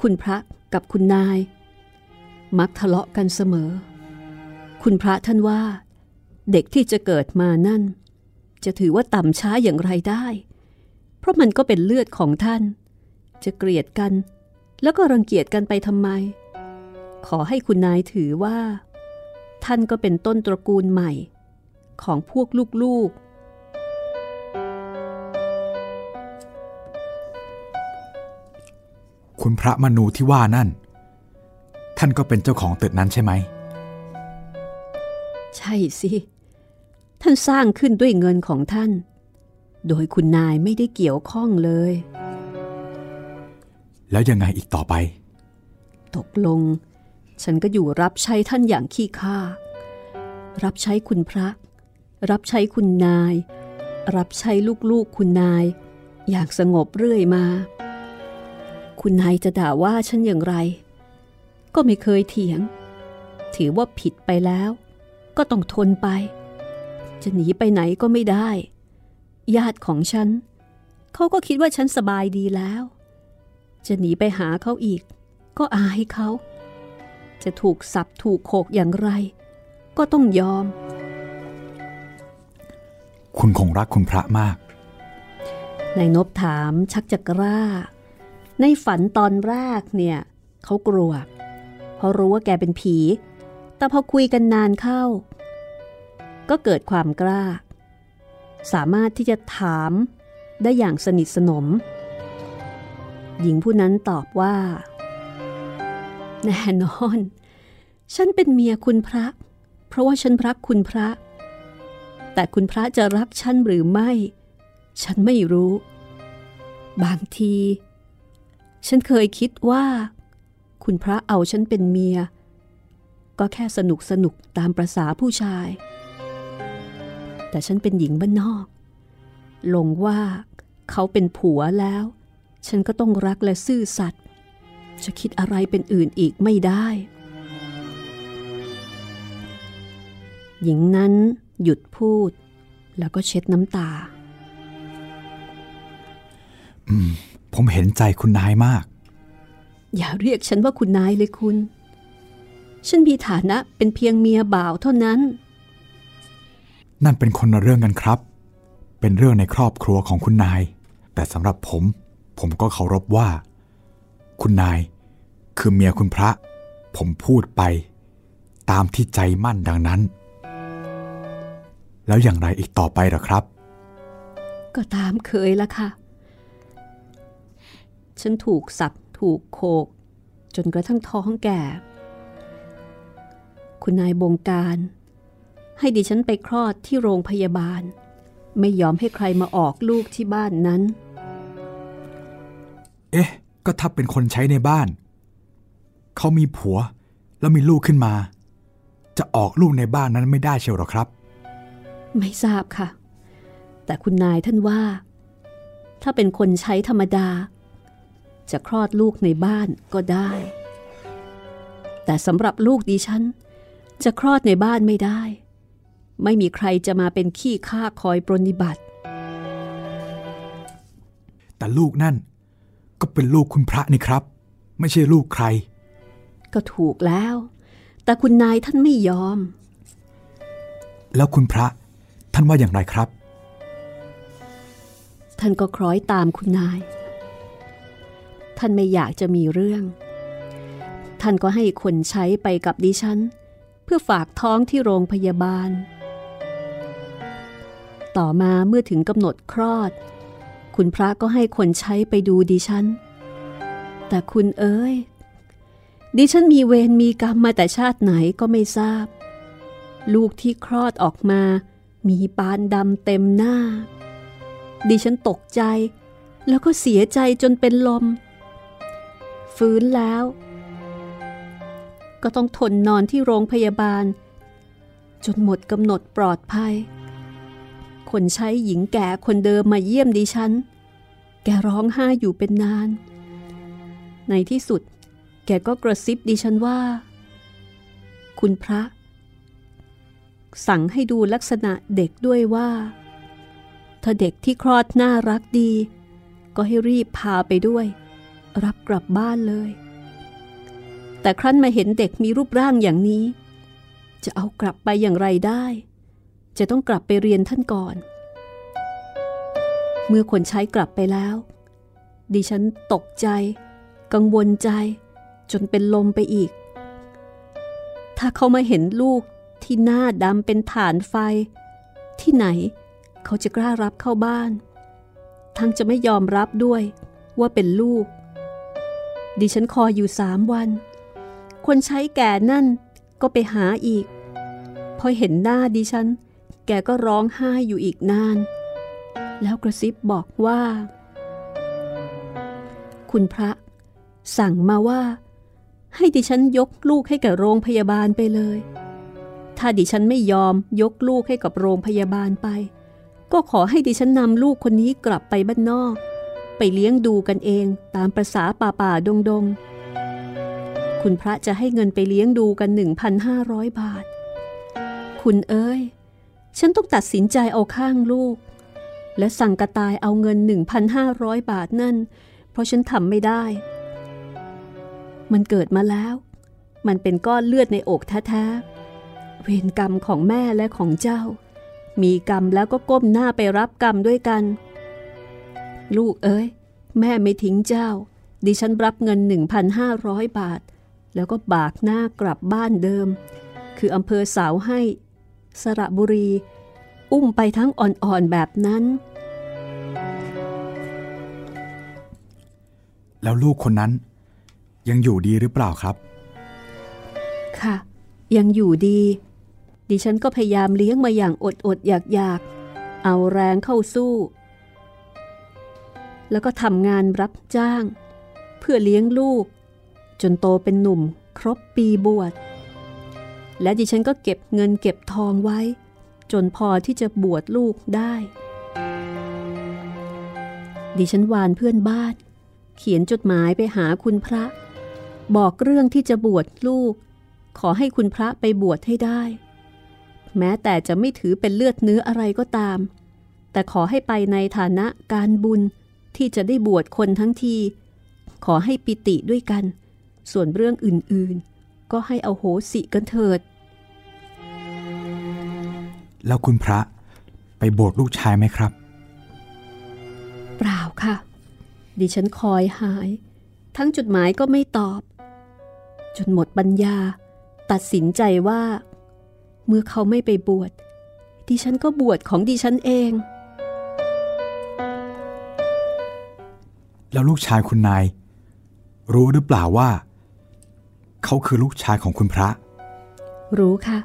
คุณพระกับคุณนาย มักทะเลาะกันเสมอ คุณพระท่านว่า เด็กที่จะเกิดมานั่น จะถือว่าต่ำช้าอย่างไรได้ เพราะมันก็เป็นเลือดของท่าน จะเกลียดกัน แล้วก็รังเกียจกันไปทำไม ขอให้คุณนายถือว่า ท่านก็เป็นต้นตระกูลใหม่ ของพวกลูกๆ คุณพระมนูที่ว่านั่น ท่านก็เป็นเจ้าของตึกนั้นใช่ไหม ใช่สิ ท่านสร้างขึ้นด้วยเงินของท่าน โดยคุณนายไม่ได้เกี่ยวข้องเลย แล้วยังไงอีกต่อไป ตกลง ฉันก็อยู่รับใช้ท่านอย่างขี้ข้า รับใช้คุณพระ รับใช้คุณนาย รับใช้ลูกๆคุณนาย อย่างสงบเรื่อยมา คุณนายจะด่าว่าฉันอย่างไร ก็ไม่เคยเถียง ถือว่าผิดไปแล้ว ก็ต้องทนไป จะหนีไปไหนก็ไม่ได้ ญาติของฉันเขาก็คิดว่าฉันสบายดีแล้ว จะหนีไปหาเขาอีก ก็อายเขา จะถูกสับถูกโขกอย่างไร ก็ต้องยอม คุณคงรักคุณพระมากนายนบถามชักจะกล้า ในฝันตอนแรกเนี่ยเขากลัว เพราะรู้ว่าแกเป็นผี แต่พอคุยกันนานเข้า ก็เกิดความกล้า สามารถที่จะถามได้อย่างสนิทสนม หญิงผู้นั้นตอบว่า แน่นอน ฉันเป็นเมียคุณพระ เพราะว่าฉันรักคุณพระ แต่คุณพระจะรักฉันหรือไม่ ฉันไม่รู้ บางที ฉันเคยคิดว่า คุณพระเอาฉันเป็นเมีย ก็แค่สนุกสนุกตามประษาผู้ชาย แต่ฉันเป็นหญิงบ้านนอก ลงว่าเขาเป็นผัวแล้ว ฉันก็ต้องรักและซื่อสัตย์จะคิดอะไรเป็นอื่นอีกไม่ได้ หญิงนั้นหยุดพูด แล้วก็เช็ดน้ำตาอืมผมเห็นใจคุณนายมาก อย่าเรียกฉันว่าคุณนายเลยคุณ ฉันมีฐานะเป็นเพียงเมียบ่าวเท่านั้น นั่นเป็นคนละเรื่องกันครับ เป็นเรื่องในครอบครัวของคุณนาย แต่สำหรับผม ผมก็เคารพว่า คุณนายคือเมียคุณพระ ผมพูดไป ตามที่ใจมั่นดังนั้น แล้วอย่างไรอีกต่อไปหรอครับ ก็ตามเคยละค่ะ ฉันถูกสับถูกโขก จนกระทั่งท้องแก่ คุณนายบงการ ให้ดิฉันไปคลอดที่โรงพยาบาล ไม่ยอมให้ใครมาออกลูกที่บ้านนั้น เอ๊ะ ก็ถ้าเป็นคนใช้ในบ้าน เขามีผัวแล้วมีลูกขึ้นมา จะออกลูกในบ้านนั้นไม่ได้เชียวหรอครับ ไม่ทราบค่ะ แต่คุณนายท่านว่า ถ้าเป็นคนใช้ธรรมดา จะคลอดลูกในบ้านก็ได้ แต่สำหรับลูกดิฉัน จะคลอดในบ้านไม่ได้ ไม่มีใครจะมาเป็นขี้ข้าคอยปรนิบัติ แต่ลูกนั่น ก็เป็นลูกคุณพระนี่ครับ ไม่ใช่ลูกใคร ก็ถูกแล้ว แต่คุณนายท่านไม่ยอม แล้วคุณพระท่านว่าอย่างไรครับ ท่านก็คล้อยตามคุณนาย ท่านไม่อยากจะมีเรื่อง ท่านก็ให้คนใช้ไปกับดิฉัน เพื่อฝากท้องที่โรงพยาบาล ต่อมาเมื่อถึงกำหนดคลอด คุณพระก็ให้คนใช้ไปดูดิฉัน แต่คุณเอ้ย ดิฉันมีเวรมีกรรมมาแต่ชาติไหนก็ไม่ทราบ ลูกที่คลอดออกมา มีปานดำเต็มหน้า ดิฉันตกใจ แล้วก็เสียใจจนเป็นลม ฟื้นแล้ว ก็ต้องทนนอนที่โรงพยาบาล จนหมดกำหนดปลอดภัย คนใช้หญิงแก่คนเดิมมาเยี่ยมดิฉัน แกร้องไห้อยู่เป็นนาน ในที่สุด แกก็กระซิบดิฉันว่า คุณพระ สั่งให้ดูลักษณะเด็กด้วยว่า ถ้าเด็กที่คลอดน่ารักดี ก็ให้รีบพาไปด้วย รับกลับบ้านเลย แต่ครั้นมาเห็นเด็กมีรูปร่างอย่างนี้ จะเอากลับไปอย่างไรได้ จะต้องกลับไปเรียนท่านก่อน เมื่อคนใช้กลับไปแล้ว ดิฉันตกใจ กังวลใจ จนเป็นลมไปอีก ถ้าเขามาเห็นลูกที่หน้าดำเป็นฐานไฟ ที่ไหนเขาจะกล้ารับเข้าบ้าน ทั้งจะไม่ยอมรับด้วยว่าเป็นลูก ดิฉันคอยอยู่สามวัน คนใช้แก่นั่นก็ไปหาอีก พอเห็นหน้าดิฉัน แกก็ร้องไห้อยู่อีกนาน แล้วกระซิบบอกว่า คุณพระ สั่งมาว่า ให้ดิฉันยกลูกให้กับโรงพยาบาลไปเลย ถ้าดิฉันไม่ยอมยกลูกให้กับโรงพยาบาลไป ก็ขอให้ดิฉันนำลูกคนนี้กลับไปบ้านนอก ไปเลี้ยงดูกันเองตามประษาป่าป่าดงดงคุณพระจะให้เงินไปเลี้ยงดูกัน 1,500 บาท คุณเอ้ย ฉันต้องตัดสินใจเอาข้างลูก และสั่งกระตายเอาเงิน 1,500 บาทนั่น เพราะฉันทำไม่ได้ มันเกิดมาแล้ว มันเป็นก้อนเลือดในอกแท้ๆ เวรกรรมของแม่และของเจ้า มีกรรมแล้วก็ก้มหน้าไปรับกรรมด้วยกัน ลูกเอ้ย แม่ไม่ทิ้งเจ้า ดิฉันรับเงิน 1,500 บาท แล้วก็บากหน้ากลับบ้านเดิม คืออำเภอสาวให้ สระบุรี อุ้มไปทั้งอ่อนๆแบบนั้น แล้วลูกคนนั้น ยังอยู่ดีหรือเปล่าครับ ค่ะ ยังอยู่ดี ดิฉันก็พยายามเลี้ยงมาอย่างอดอดอยากอยากๆเอาแรงเข้าสู้ แล้วก็ทำงานรับจ้าง เพื่อเลี้ยงลูก จนโตเป็นหนุ่มครบปีบวช และดิฉันก็เก็บเงินเก็บทองไว้ จนพอที่จะบวชลูกได้ ดิฉันวานเพื่อนบ้าน เขียนจดหมายไปหาคุณพระ บอกเรื่องที่จะบวชลูก ขอให้คุณพระไปบวชให้ได้ แม้แต่จะไม่ถือเป็นเลือดเนื้ออะไรก็ตาม แต่ขอให้ไปในฐานะการบุญที่จะได้บวชคนทั้งที ขอให้ปิติด้วยกัน ส่วนเรื่องอื่นๆ ก็ให้เอาโหสิกันเถิด แล้วคุณพระไปโบสถ์ลูกชายไหมครับ เปล่าค่ะ ดิฉันคอยหาย ทั้งจดหมายก็ไม่ตอบ จนหมดปัญญา ตัดสินใจว่า เมื่อเขาไม่ไปบวชดิฉันก็บวชของดิฉันเอง แล้วลูกชายคุณนาย รู้หรือเปล่าว่า เขาคือลูกชายของคุณพระ รู้ค่ะ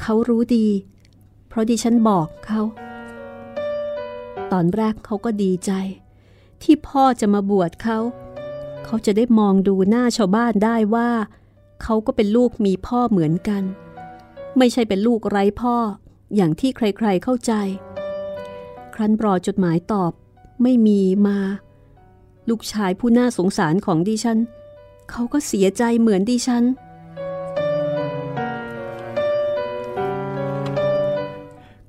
เขารู้ดี เพราะดิฉันบอกเขา ตอนแรกเขาก็ดีใจ ที่พ่อจะมาบวชเขา เขาจะได้มองดูหน้าชาวบ้านได้ว่า เขาก็เป็นลูกมีพ่อเหมือนกัน ไม่ใช่เป็นลูกไร้พ่ออย่างที่ใครๆเข้าใจ ครั้นรอจดหมายตอบไม่มีมา ลูกชายผู้น่าสงสารของดิฉัน เขาก็เสียใจเหมือนดิฉัน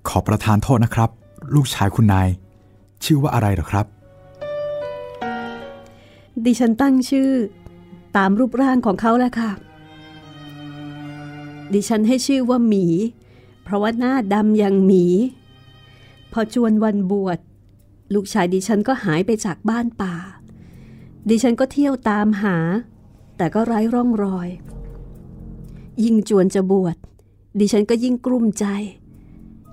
ขอประทานโทษนะครับ ลูกชายคุณนาย ชื่อว่าอะไรเหรอครับ ดิฉันตั้งชื่อ ตามรูปร่างของเขาแหละค่ะ ดิฉันให้ชื่อว่าหมี เพราะว่าหน้าดำอย่างหมี พอจวนวันบวชลูกชายดิฉันก็หายไปจากบ้านป่า ดิฉันก็เที่ยวตามหา แต่ก็ไร้ร่องรอย ยิ่งจวนจะบวช ดิฉันก็ยิ่งกลุ้มใจ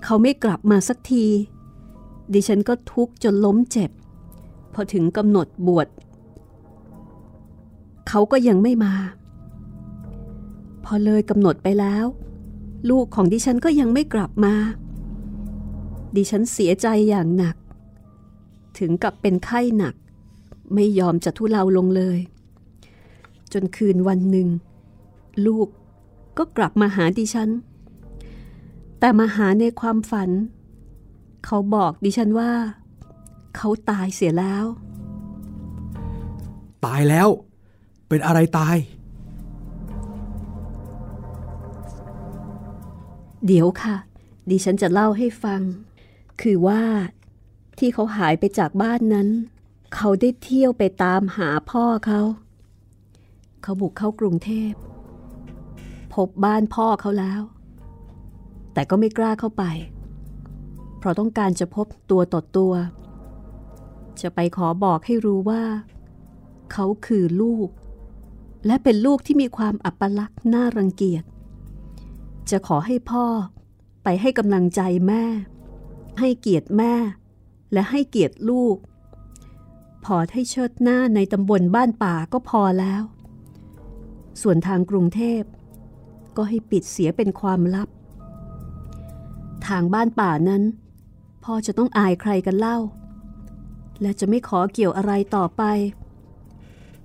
เขาไม่กลับมาสักที ดิฉันก็ทุกข์จนล้มเจ็บ พอถึงกำหนดบวช เขาก็ยังไม่มา พอเลยกำหนดไปแล้ว ลูกของดิฉันก็ยังไม่กลับมา ดิฉันเสียใจอย่างหนัก ถึงกับเป็นไข้หนัก ไม่ยอมจะทุเลาลงเลย จนคืนวันหนึ่ง ลูกก็กลับมาหาดิฉัน แต่มาหาในความฝัน เขาบอกดิฉันว่า เขาตายเสียแล้ว ตายแล้ว เป็นอะไรตาย เดี๋ยวค่ะ ดิฉันจะเล่าให้ฟัง คือว่าที่เขาหายไปจากบ้านนั้น เขาได้เที่ยวไปตามหาพ่อเขา เขาบุกเข้ากรุงเทพ พบบ้านพ่อเขาแล้ว แต่ก็ไม่กล้าเข้าไป เพราะต้องการจะพบตัวต่อตัว จะไปขอบอกให้รู้ว่า เขาคือลูก และเป็นลูกที่มีความอัปลักษณ์น่ารังเกียจ จะขอให้พ่อไปให้กำลังใจแม่ ให้เกียรติแม่ และให้เกียรติลูก พอให้เชิดหน้าในตำบลบ้านป่าก็พอแล้ว ส่วนทางกรุงเทพ ก็ให้ปิดเสียเป็นความลับ ทางบ้านป่านั้น พ่อจะต้องอายใครกันเล่า และจะไม่ขอเกี่ยวอะไรต่อไป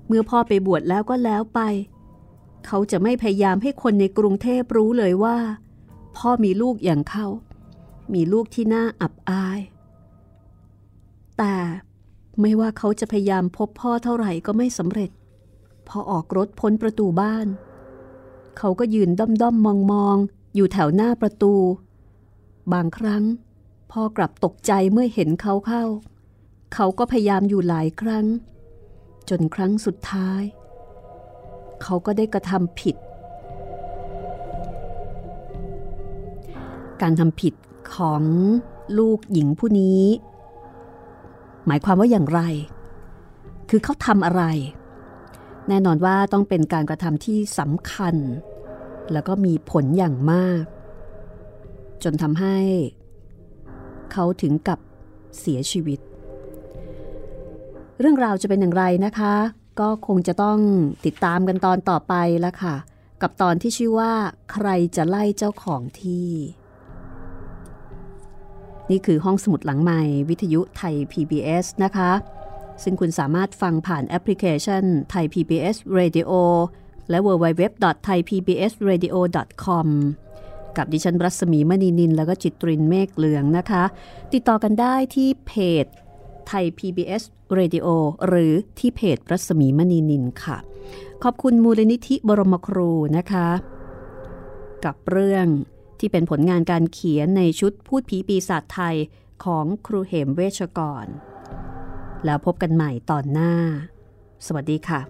เมื่อพ่อไปบวชแล้วก็แล้วไป เขาจะไม่พยายามให้คนในกรุงเทพรู้เลยว่า พ่อมีลูกอย่างเขา มีลูกที่น่าอับอาย แต่ไม่ว่าเขาจะพยายามพบพ่อเท่าไหร่ก็ไม่สำเร็จ พอออกรถพ้นประตูบ้าน เขาก็ยืนด้อมด้อมมองมองอยู่แถวหน้าประตู บางครั้งพ่อกลับตกใจเมื่อเห็นเขาเข้า เขาก็พยายามอยู่หลายครั้ง จนครั้งสุดท้าย เขาก็ได้กระทำผิด การทำผิดของลูกหญิงผู้นี้ หมายความว่าอย่างไร คือเขาทำอะไร แน่นอนว่าต้องเป็นการกระทำที่สำคัญ แล้วก็มีผลอย่างมาก จนทำให้ เขาถึงกับเสียชีวิต เรื่องราวจะเป็นอย่างไรนะคะ ก็คงจะต้องติดตามกันตอนต่อไปแล้วค่ะ กับตอนที่ชื่อว่า ใครจะไล่เจ้าของที่ นี่คือห้องสมุดหลังใหม่วิทยุไทย PBS นะคะ ซึ่งคุณสามารถฟังผ่านแอปพลิเคชันไทย PBS Radio และ www.thaipbsradio.com กับดิฉันรัศมีมณีนิน แล้วก็จิตรินเมฆเหลืองนะคะ ติดต่อกันได้ที่เพจไทย PBS Radio หรือที่เพจรัศมีมณีนินค่ะ ขอบคุณมูลนิธิบรมครูนะคะ กับเรื่องที่เป็นผลงานการเขียนในชุดพูดผีปีศาจไทยของครูเหมเวชกร แล้วพบกันใหม่ตอนหน้า สวัสดีค่ะ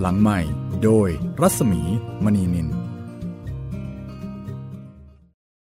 หลังใหม่ โดยรัศมี